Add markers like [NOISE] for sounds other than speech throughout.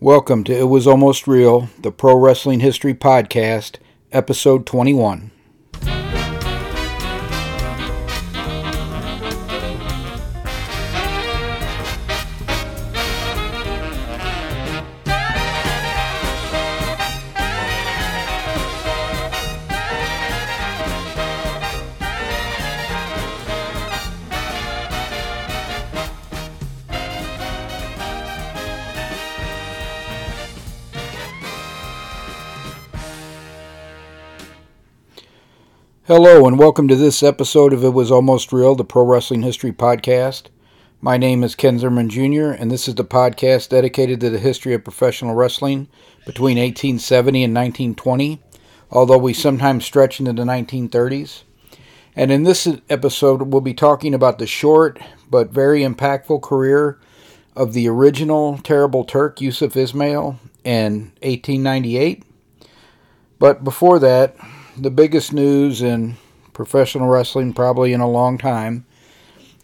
Welcome to It Was Almost Real, the Pro Wrestling History Podcast, Episode 21. And welcome to this episode of It Was Almost Real, the Pro Wrestling History Podcast. My name is Ken Zimmerman Jr., and this is the podcast dedicated to the history of professional wrestling between 1870 and 1920, although we sometimes stretch into the 1930s. And in this episode, we'll be talking about the short but very impactful career of the original Terrible Turk, Yusuf Ismail, in 1898. But before that, the biggest news in professional wrestling, probably in a long time,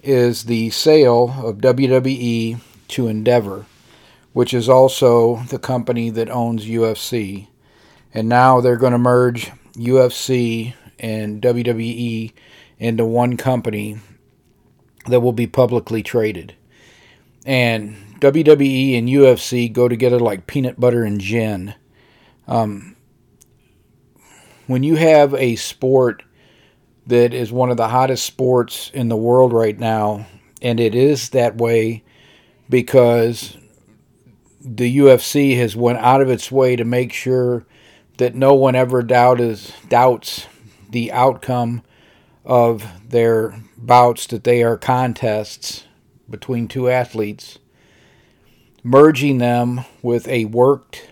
is the sale of WWE to Endeavor, which is also the company that owns UFC. And now they're going to merge UFC and WWE into one company that will be publicly traded. And WWE and UFC go together like peanut butter and gin. Um, when you have a sport that is one of the hottest sports in the world right now, and it is that way because the UFC has went out of its way to make sure that no one ever doubts doubts the outcome of their bouts that they are contests between two athletes merging them with a worked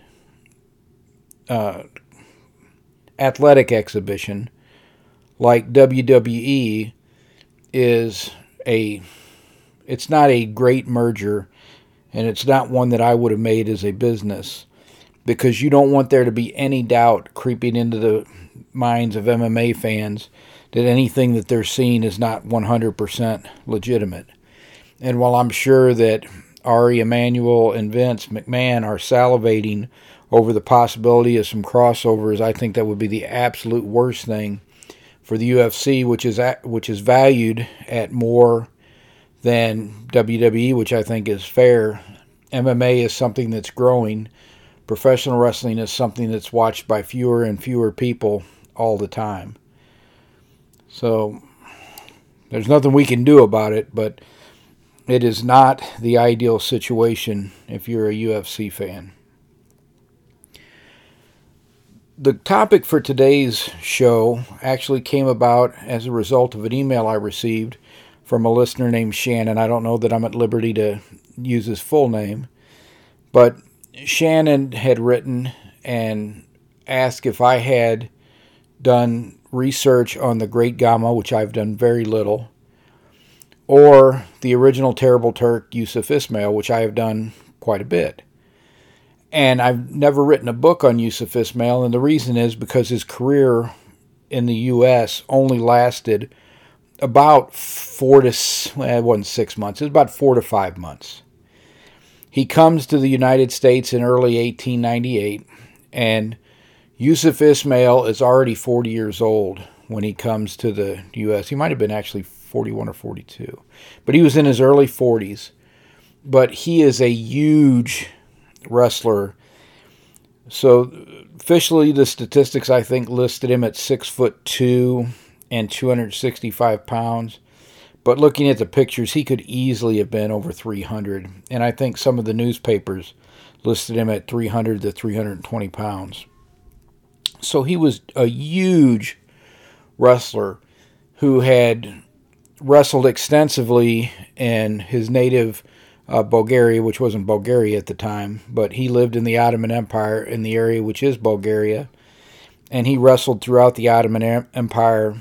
uh, athletic exhibition like WWE is a it's not a great merger and it's not one that I would have made as a business because you don't want there to be any doubt creeping into the minds of MMA fans that anything that they're seeing is not 100% legitimate. And while I'm sure that Ari Emanuel and Vince McMahon are salivating over the possibility of some crossovers, I think that would be the absolute worst thing for the UFC, which is at, which is valued at more than WWE, which I think is fair. MMA is something that's growing. Professional wrestling is something that's watched by fewer and fewer people all the time. So there's nothing we can do about it, but it is not the ideal situation if you're a UFC fan the topic for today's show actually came about as a result of an email I received from a listener named Shannon. I don't know that I'm at liberty to use his full name, but Shannon had written and asked if I had done research on the Great Gama, which I've done very little, or the original Terrible Turk, Yusuf Ismail, which I have done quite a bit. And I've never written a book on Yusuf Ismail, and the reason is because his career in the U.S. only lasted about four to, well, it wasn't six months, it was about four to five months. He comes to the United States in early 1898, and Yusuf Ismail is already 40 years old when he comes to the U.S. He might have been actually 41 or 42, but he was in his early 40s. But he is a huge wrestler. So officially, the statistics I think listed him at six foot two and 265 pounds. But looking at the pictures, he could easily have been over 300. And I think some of the newspapers listed him at 300 to 320 pounds. So he was a huge wrestler who had wrestled extensively in his native uh, Bulgaria, which wasn't Bulgaria at the time, but he lived in the Ottoman Empire in the area which is Bulgaria, and he wrestled throughout the Ottoman Empire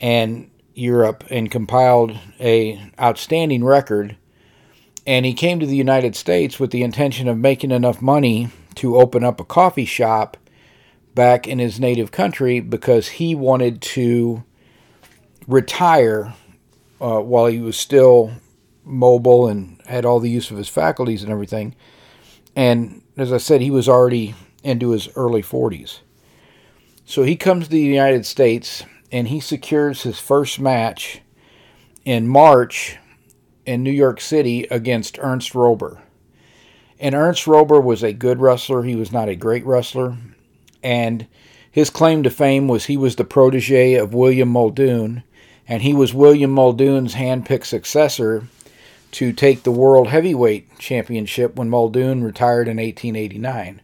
and Europe and compiled a outstanding record. And he came to the United States with the intention of making enough money to open up a coffee shop back in his native country because he wanted to retire uh, while he was still mobile and had all the use of his faculties and everything. And as I said, he was already into his early 40s. So he comes to the United States and he secures his first match in March in New York City against Ernst Roeber. And Ernst Roeber was a good wrestler. He was not a great wrestler. And his claim to fame was he was the protege of William Muldoon, and he was William Muldoon's handpicked successor to take the World Heavyweight Championship when Muldoon retired in 1889.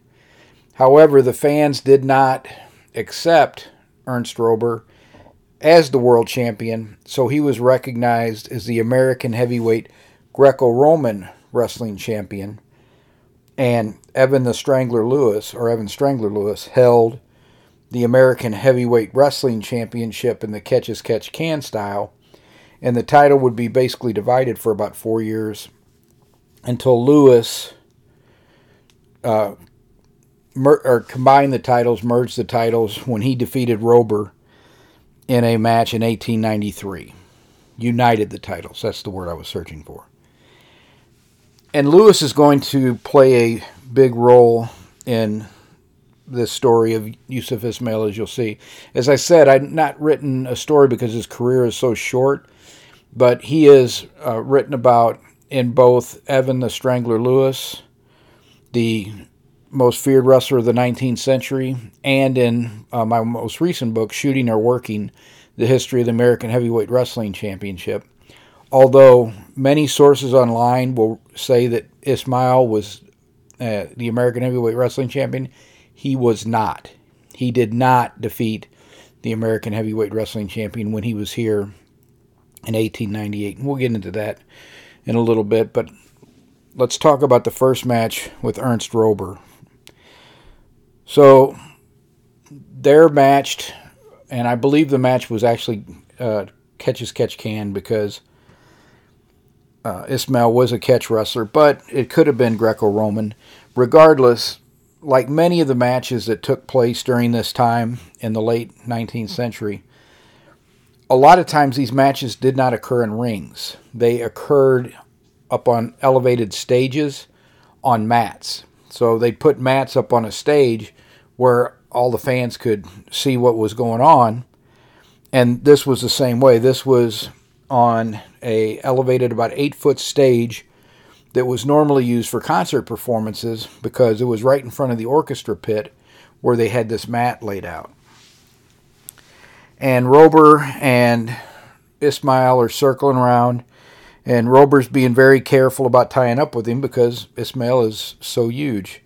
However, the fans did not accept Ernst Roeber as the world champion, so he was recognized as the American heavyweight Greco Roman wrestling champion. And Evan the Strangler Lewis, or Evan Strangler Lewis, held the American Heavyweight Wrestling Championship in the catch as catch can style. And the title would be basically divided for about four years until Lewis uh, mer- or combined the titles, merged the titles when he defeated Roeber in a match in 1893. United the titles. That's the word I was searching for. And Lewis is going to play a big role in this story of Yusuf Ismail, as you'll see. As I said, I've not written a story because his career is so short, but he is uh, written about in both Evan the Strangler Lewis, the most feared wrestler of the 19th century, and in uh, my most recent book, Shooting or Working The History of the American Heavyweight Wrestling Championship. Although many sources online will say that Ismail was uh, the American Heavyweight Wrestling Champion, he was not. He did not defeat the American Heavyweight Wrestling Champion when he was here in 1898. And we'll get into that in a little bit, but let's talk about the first match with Ernst Roeber. So they're matched, and I believe the match was actually uh, catch as catch can because uh, Ismail was a catch wrestler, but it could have been Greco Roman. Regardless, like many of the matches that took place during this time in the late 19th century, a lot of times these matches did not occur in rings. They occurred up on elevated stages on mats. So they put mats up on a stage where all the fans could see what was going on. And this was the same way. This was on a elevated about eight foot stage that was normally used for concert performances because it was right in front of the orchestra pit where they had this mat laid out. And Roeber and Ismail are circling around, and Roeber's being very careful about tying up with him because Ismail is so huge.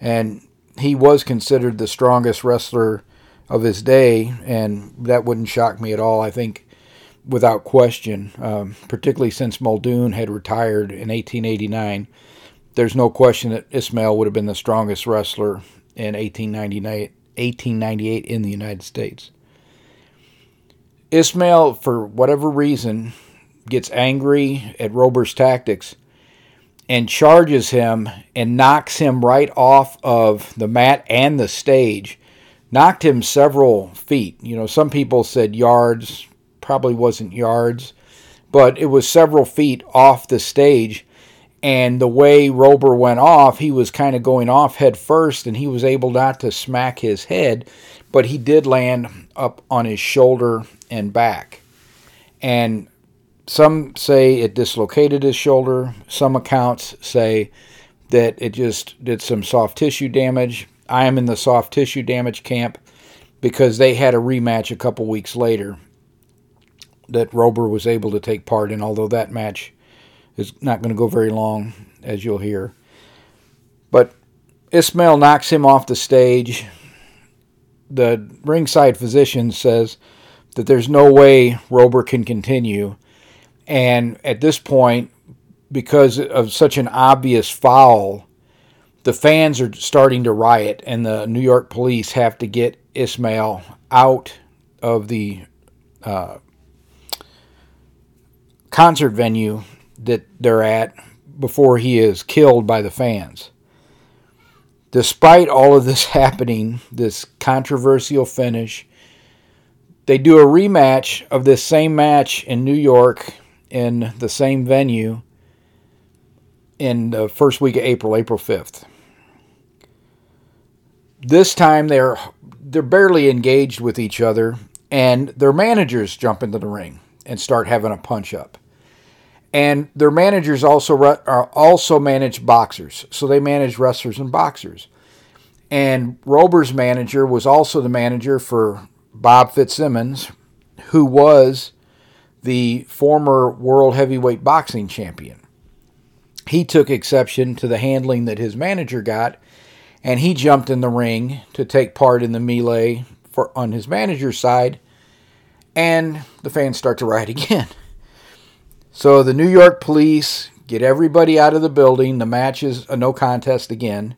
And he was considered the strongest wrestler of his day, and that wouldn't shock me at all. I think, without question, um, particularly since Muldoon had retired in 1889, there's no question that Ismail would have been the strongest wrestler in 1898, 1898 in the United States. Ismail, for whatever reason, gets angry at Roeber's tactics and charges him and knocks him right off of the mat and the stage. Knocked him several feet. You know, some people said yards, probably wasn't yards, but it was several feet off the stage. And the way Roeber went off, he was kind of going off head first, and he was able not to smack his head, but he did land up on his shoulder and back. And some say it dislocated his shoulder. Some accounts say that it just did some soft tissue damage. I am in the soft tissue damage camp because they had a rematch a couple weeks later that Roeber was able to take part in, although that match is not going to go very long, as you'll hear. But Ismail knocks him off the stage. The ringside physician says that there's no way Roeber can continue and at this point, because of such an obvious foul, the fans are starting to riot, and the New York police have to get Ismail out of the uh, concert venue that they're at before he is killed by the fans. Despite all of this [LAUGHS] happening, this controversial finish, they do a rematch of this same match in New York in the same venue in the first week of April, April 5th. This time they're they're barely engaged with each other, and their managers jump into the ring and start having a punch up. And their managers also are also manage boxers, so they manage wrestlers and boxers. And Roeber's manager was also the manager for Bob Fitzsimmons, who was the former world heavyweight boxing champion. He took exception to the handling that his manager got, and he jumped in the ring to take part in the melee for on his manager's side, and the fans start to riot [LAUGHS] again. So the New York police get everybody out of the building. The match is a no contest again.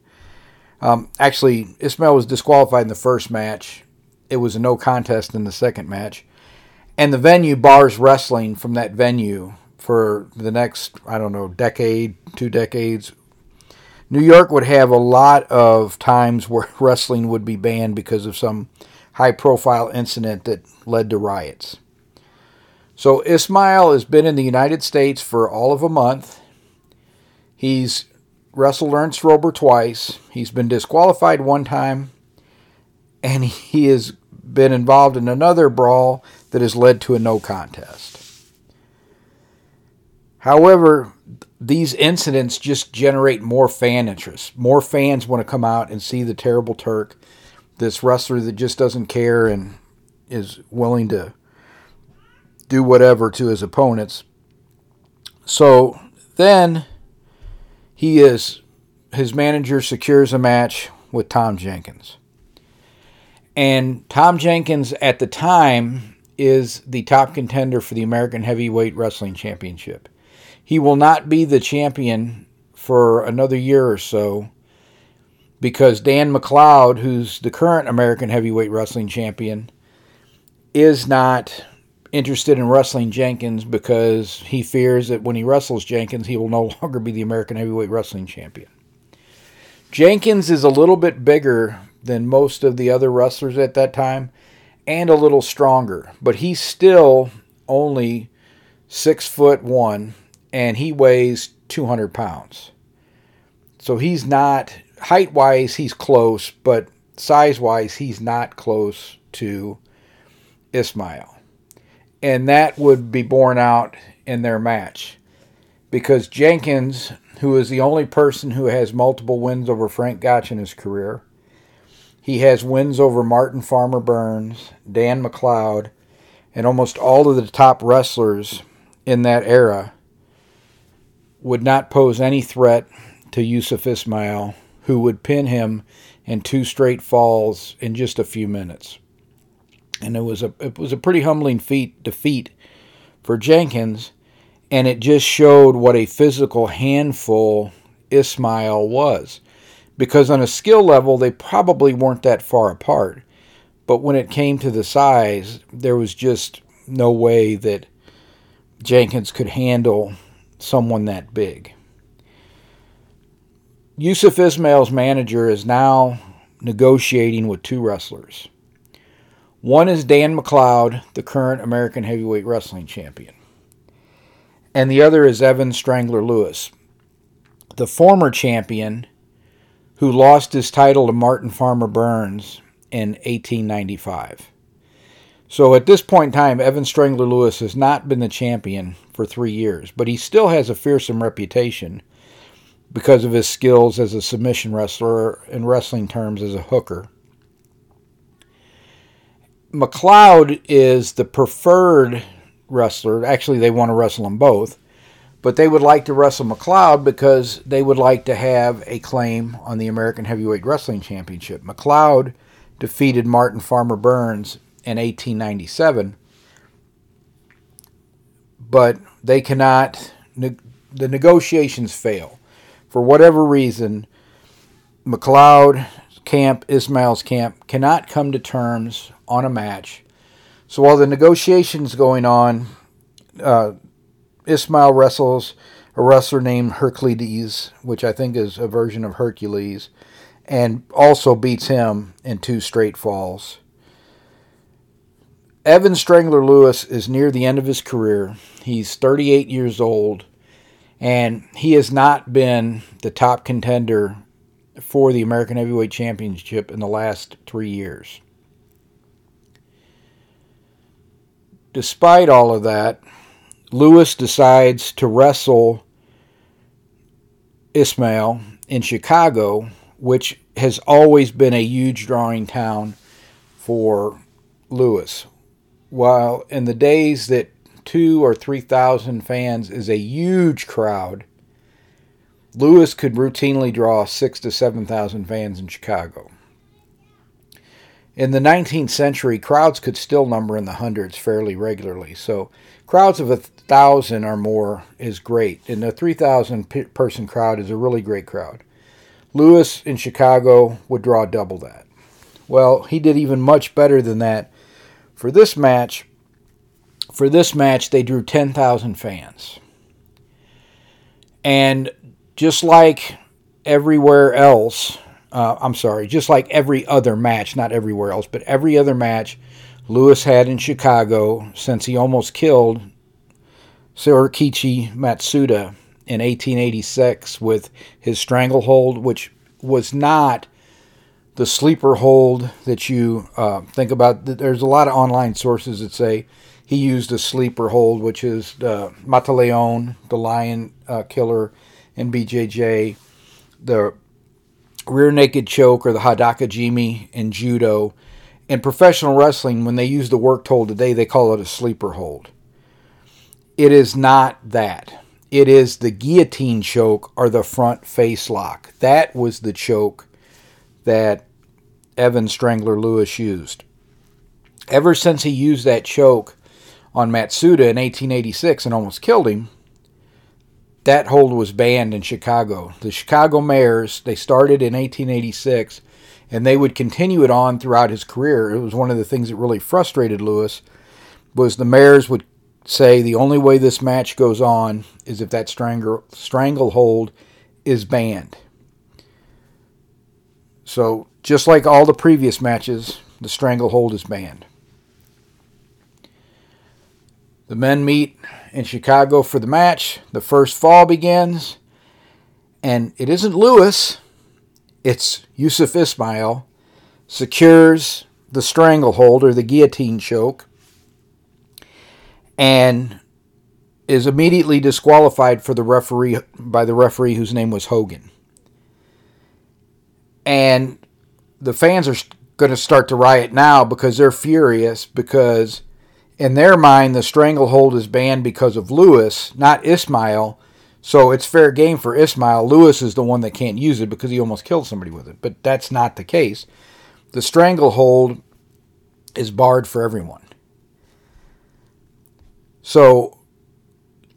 Um, actually, Ismail was disqualified in the first match. It was a no contest in the second match. And the venue bars wrestling from that venue for the next, I don't know, decade, two decades. New York would have a lot of times [LAUGHS] where wrestling would be banned because of some high profile incident that led to riots. So Ismail has been in the United States for all of a month. He's wrestled Ernst Roeber twice. He's been disqualified one time. And he has been involved in another brawl that has led to a no contest. However, these incidents just generate more fan interest. More fans want to come out and see the terrible Turk, this wrestler that just doesn't care and is willing to do whatever to his opponents. So then he is his manager secures a match with Tom Jenkins. And Tom Jenkins at the time is the top contender for the American Heavyweight Wrestling Championship. He will not be the champion for another year or so because Dan McLeod, who's the current American Heavyweight Wrestling Champion, is not interested in wrestling Jenkins because he fears that when he wrestles Jenkins, he will no [LAUGHS] longer be the American Heavyweight Wrestling Champion. Jenkins is a little bit bigger than most of the other wrestlers at that time and a little stronger, but he's still only six foot one and he weighs 200 pounds. So he's not, height wise, he's close, but size wise, he's not close to Ismail and that would be borne out in their match. Because Jenkins, who is the only person who has multiple wins over Frank Gotch in his career, he has wins over Martin Farmer Burns, Dan McLeod, and almost all of the top wrestlers in that era would not pose any threat to Yusuf Ismail, who would pin him in two straight falls in just a few minutes and it was a it was a pretty humbling feat defeat for Jenkins, and it just showed what a physical handful Ismail was, because on a skill level they probably weren't that far apart, but when it came to the size, there was just no way that Jenkins could handle someone that big. Yusuf Ismail's manager is now negotiating with two wrestlers. One is Dan McLeod, the current American Heavyweight Wrestling Champion. And the other is Evan Strangler Lewis, the former champion who lost his title to Martin Farmer Burns in 1895. So at this point in time, Evan Strangler Lewis has not been the champion for three years, but he still has a fearsome reputation because of his skills as a submission wrestler, in wrestling terms, as a hooker. McLeod is the preferred wrestler. Actually, they want to wrestle them both, but they would like to wrestle McLeod because they would like to have a claim on the American Heavyweight Wrestling Championship. McLeod defeated Martin Farmer Burns in 1897, but they cannot. The negotiations fail for whatever reason. McLeod camp, Ismail's camp, cannot come to terms on a match. So while the negotiations going on, uh, Ismail wrestles a wrestler named Hercules, which I think is a version of Hercules, and also beats him in two straight falls. Evan Strangler Lewis is near the end of his career. He's 38 years old, and he has not been the top contender for the American Heavyweight Championship in the last three years. Despite all of that, Lewis decides to wrestle Ismail in Chicago, which has always been a huge drawing town for Lewis. While in the days that two or three thousand fans is a huge crowd, Lewis could routinely draw six to seven thousand fans in Chicago. In the 19th century, crowds could still number in the hundreds fairly regularly. So, crowds of a thousand or more is great, and a 3,000 person crowd is a really great crowd. Lewis in Chicago would draw double that. Well, he did even much better than that. For this match, for this match, they drew 10,000 fans. And just like everywhere else, uh, I'm sorry, just like every other match, not everywhere else, but every other match Lewis had in Chicago since he almost killed Sorakichi Matsuda in 1886 with his stranglehold, which was not the sleeper hold that you uh, think about. There's a lot of online sources that say he used a sleeper hold, which is uh, Mataleon, the lion uh, killer in BJJ, the rear naked choke or the Hadaka Jime in judo. In professional wrestling, when they use the work hold today, they call it a sleeper hold. It is not that. It is the guillotine choke or the front face lock. That was the choke that Evan Strangler Lewis used. Ever since he used that choke on Matsuda in 1886 and almost killed him, that hold was banned in Chicago. The Chicago Mayors, they started in 1886 and they would continue it on throughout his career. It was one of the things that really frustrated Lewis was the Mayors would say the only way this match goes on is if that strangle stranglehold is banned. So, just like all the previous matches, the stranglehold is banned. The men meet in Chicago for the match. The first fall begins, and it isn't Lewis, it's Yusuf Ismail, secures the stranglehold or the guillotine choke, and is immediately disqualified for the referee by the referee whose name was Hogan. And the fans are going to start to riot now because they're furious because in their mind, the stranglehold is banned because of Lewis, not Ismail. So it's fair game for Ismail. Lewis is the one that can't use it because he almost killed somebody with it. But that's not the case. The stranglehold is barred for everyone. So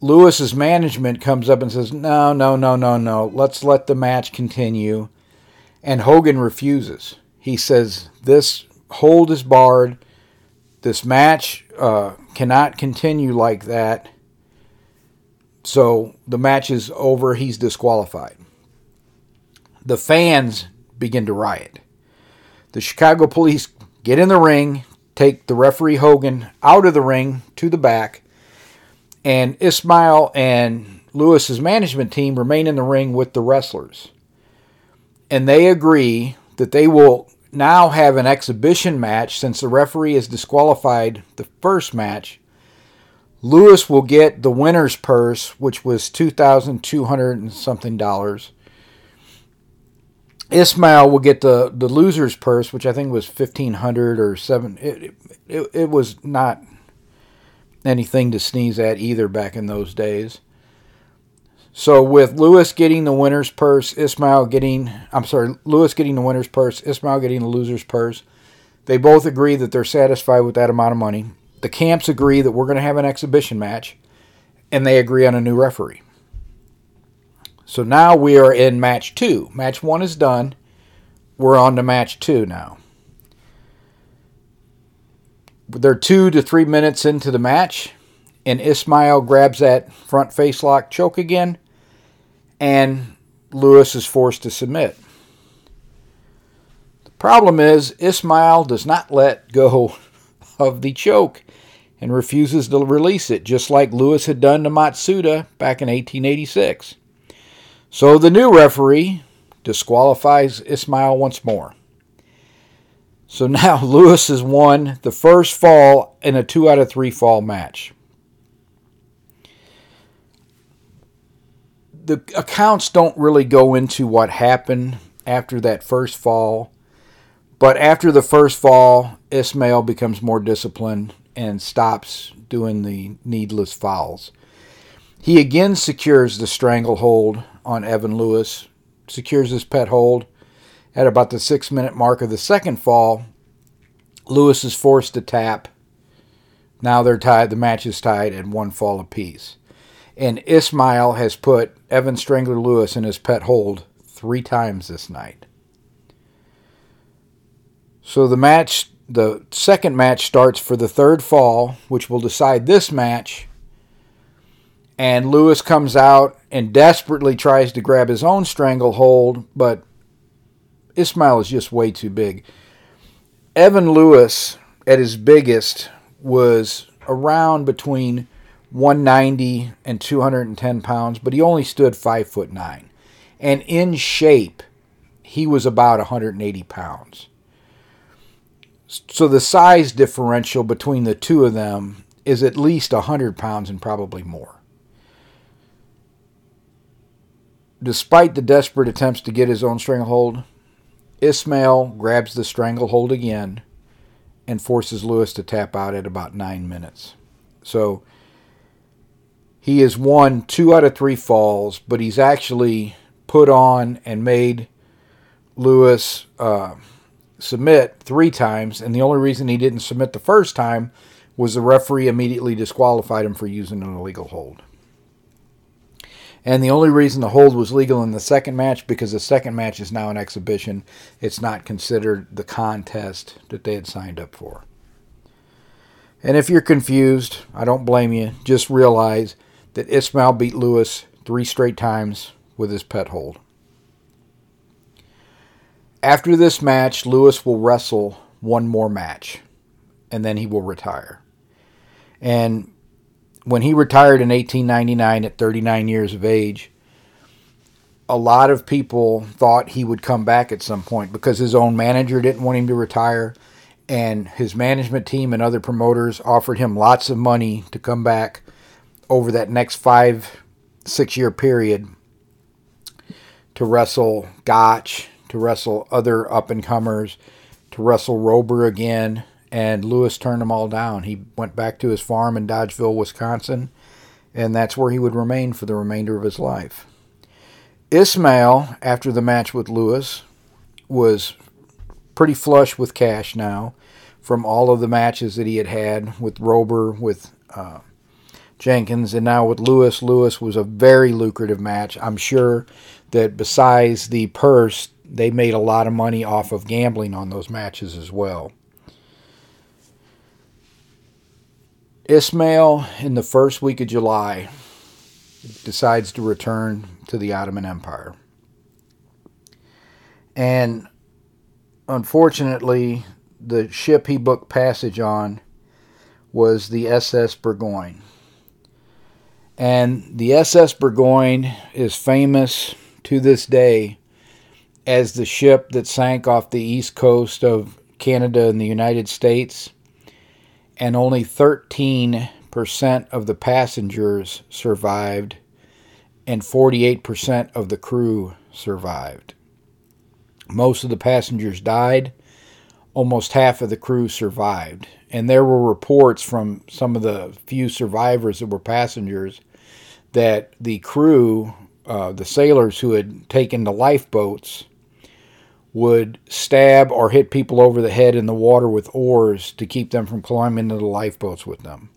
Lewis's management comes up and says, "No, no, no, no, no. Let's let the match continue." And Hogan refuses. He says, "This hold is barred. This match uh, cannot continue like that. So the match is over. He's disqualified. The fans begin to riot. The Chicago police get in the ring, take the referee Hogan out of the ring to the back, and Ismail and Lewis's management team remain in the ring with the wrestlers. And they agree that they will now have an exhibition match since the referee has disqualified the first match. Lewis will get the winner's purse, which was two thousand two hundred and something dollars. Ismail will get the, the loser's purse, which I think was fifteen hundred or seven. It, it, it was not anything to sneeze at either back in those days. So with Lewis getting the winner's purse, Ismail getting I'm sorry, Lewis getting the winner's purse, Ismail getting the loser's purse, they both agree that they're satisfied with that amount of money. The camps agree that we're going to have an exhibition match, and they agree on a new referee. So now we are in match two. Match one is done. We're on to match two now. They're two to three minutes into the match, and Ismail grabs that front face lock choke again and Lewis is forced to submit. The problem is, Ismail does not let go [LAUGHS] of the choke and refuses to release it, just like Lewis had done to Matsuda back in 1886. So the new referee disqualifies Ismail once more. So [LAUGHS] now Lewis has won the first fall in a two out of three fall match. The accounts don't really go into what happened after that first fall, but after the first fall, Ismail becomes more disciplined and stops doing the needless fouls. He again secures the stranglehold on Evan Lewis, secures his pet hold. At about the six minute mark of the second fall, Lewis is forced to tap. Now they're tied, the match is tied at one fall apiece. And Ismail has put Evan Strangler Lewis in his pet hold three times this night. So the match, the second match starts for the third fall, which will decide this match and Lewis comes out and desperately tries to grab his own stranglehold, but Ismail is just way too big. Evan Lewis, at his biggest, was around between 190 and 210 pounds, but he only stood five foot nine. And in shape, he was about 180 pounds. So the size differential between the two of them is at least 100 pounds and probably more. Despite the desperate attempts to get his own stranglehold, Ismail grabs the stranglehold again and forces Lewis to tap out at about nine minutes. So he has won two out of three falls, but he's actually put on and made Lewis uh, submit three times. And the only reason he didn't submit the first time was the referee immediately disqualified him for using an illegal hold. And the only reason the hold was legal in the second match because the second match is now an exhibition. It's not considered the contest that they had signed up for. And if you're confused, I don't blame you. Just realize that Ismail beat Lewis three straight times with his pet hold. After this match, Lewis will wrestle one more match and then he will retire. And when he retired in 1899 at 39 years of age, a lot of people thought he would come back at some point because his own manager didn't want him to retire, and his management team and other promoters offered him lots of money to come back over that next five, six year period to wrestle Gotch, to wrestle other up and comers, to wrestle Roeber again, and Lewis turned them all down. He went back to his farm in Dodgeville, Wisconsin, and that's where he would remain for the remainder of his life. Ismail, after the match with Lewis, was pretty flush with cash now from all of the matches that he had had with Roeber, with uh, Jenkins, and now with Lewis. Lewis was a very lucrative match. I'm sure that besides the purse, they made a lot of money off of gambling on those matches as well. Ismail, in the first week of July, decides to return to the Ottoman Empire. And unfortunately, the ship he booked passage on was the SS Burgoyne. And the SS Burgoyne is famous to this day as the ship that sank off the east coast of Canada and the United States and only 13% of the passengers survived, and 48% of the crew survived. Most of the passengers died, almost half of the crew survived. And there were reports from some of the few survivors that were passengers that the crew, uh, the sailors who had taken the lifeboats, would stab or hit people over the head in the water with oars to keep them from climbing into the lifeboats with them.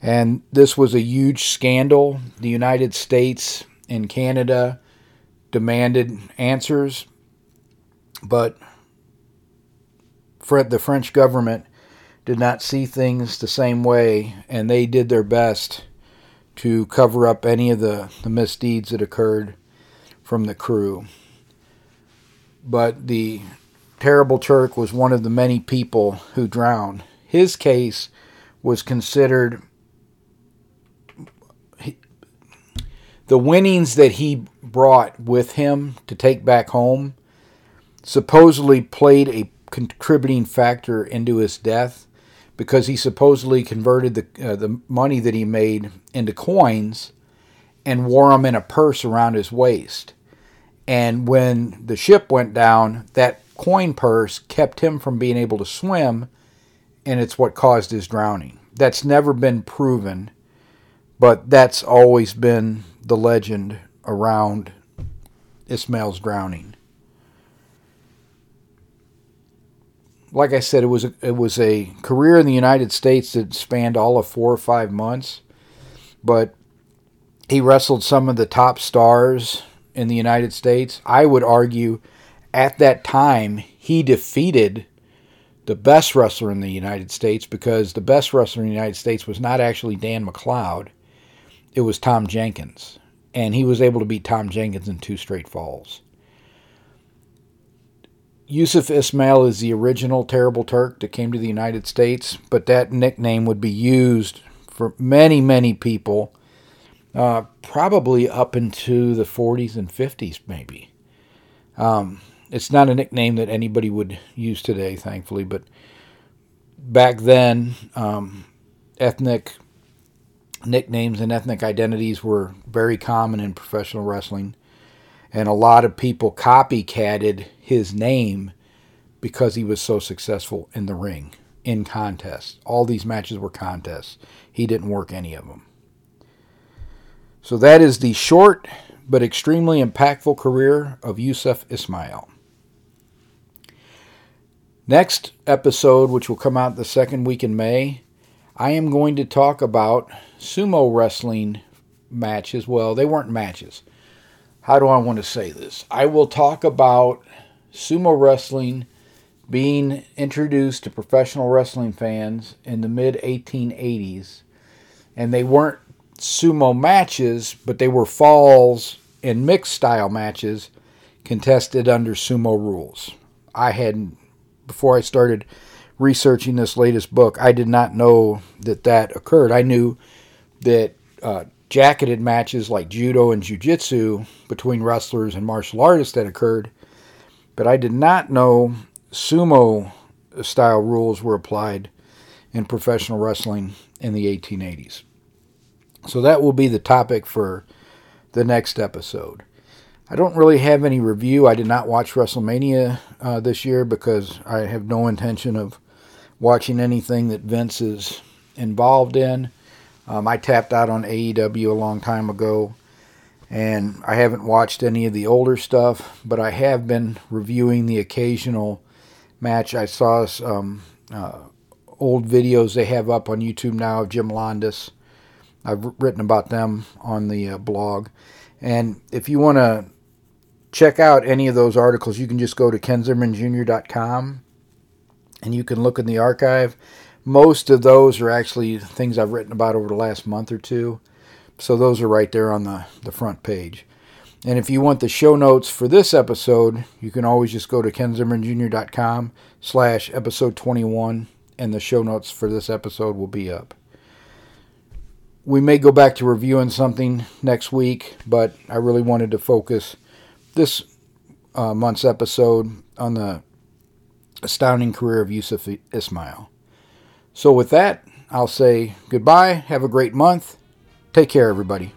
And this was a huge scandal. The United States and Canada demanded answers, but the French government did not see things the same way, and they did their best to cover up any of the, the misdeeds that occurred from the crew but the terrible Turk was one of the many people who drowned. His case was considered. the winnings that he brought with him to take back home supposedly played a contributing factor into his death because he supposedly converted the uh, the money that he made into coins and wore them in a purse around his waist. And when the ship went down, that coin purse kept him from being able to swim, and it's what caused his drowning. That's never been proven, but that's always been the legend around Ismail's drowning. Like I said, it was a, it was a career in the United States that spanned all of four or five months, but he wrestled some of the top stars in the United States. I would argue at that time he defeated the best wrestler in the United States because the best wrestler in the United States was not actually Dan McLeod, it was Tom Jenkins. And he was able to beat Tom Jenkins in two straight falls. Yusuf Ismail is the original Terrible Turk that came to the United States, but that nickname would be used for many, many people uh, probably up into the 40s and 50s, maybe. Um, it's not a nickname that anybody would use today, thankfully, but back then, um, ethnic nicknames and ethnic identities were very common in professional wrestling, and a lot of people copycatted his name because he was so successful in the ring, in contests. All these matches were contests. He didn't work any of them. So that is the short but extremely impactful career of Yusuf Ismail. Next episode, which will come out the second week in May, I am going to talk about sumo wrestling matches. Well, they weren't matches. How do I want to say this? I will talk about sumo wrestling being introduced to professional wrestling fans in the mid 1880s, and they weren't sumo matches, but they were falls and mixed style matches contested under sumo rules. I hadn't before I started researching this latest book, I did not know that that occurred. I knew that uh, jacketed matches like judo and jiu-jitsu between wrestlers and martial artists that occurred, but I did not know sumo style rules were applied in professional wrestling in the 1880s. So that will be the topic for the next episode. I don't really have any review. I did not watch WrestleMania uh, this year because I have no intention of watching anything that Vince is involved in. Um, I tapped out on AEW a long time ago, and I haven't watched any of the older stuff, but I have been reviewing the occasional match. I saw some uh, old videos they have up on YouTube now of Jim Londos I've written about them on the uh, blog. And if you want to check out any of those articles, you can just go to kenzimmermanjr.com and you can look in the archive. Most of those are actually things I've written about over the last month or two. So those are right there on the, the front page. And if you want the show notes for this episode, you can always just go to kenzimmermanjr.com slash episode 21 and the show notes for this episode will be up we may go back to reviewing something next week, but I really wanted to focus this uh, month's episode on the astounding career of Yusuf Ismail. So, with that, I'll say goodbye. Have a great month. Take care, everybody.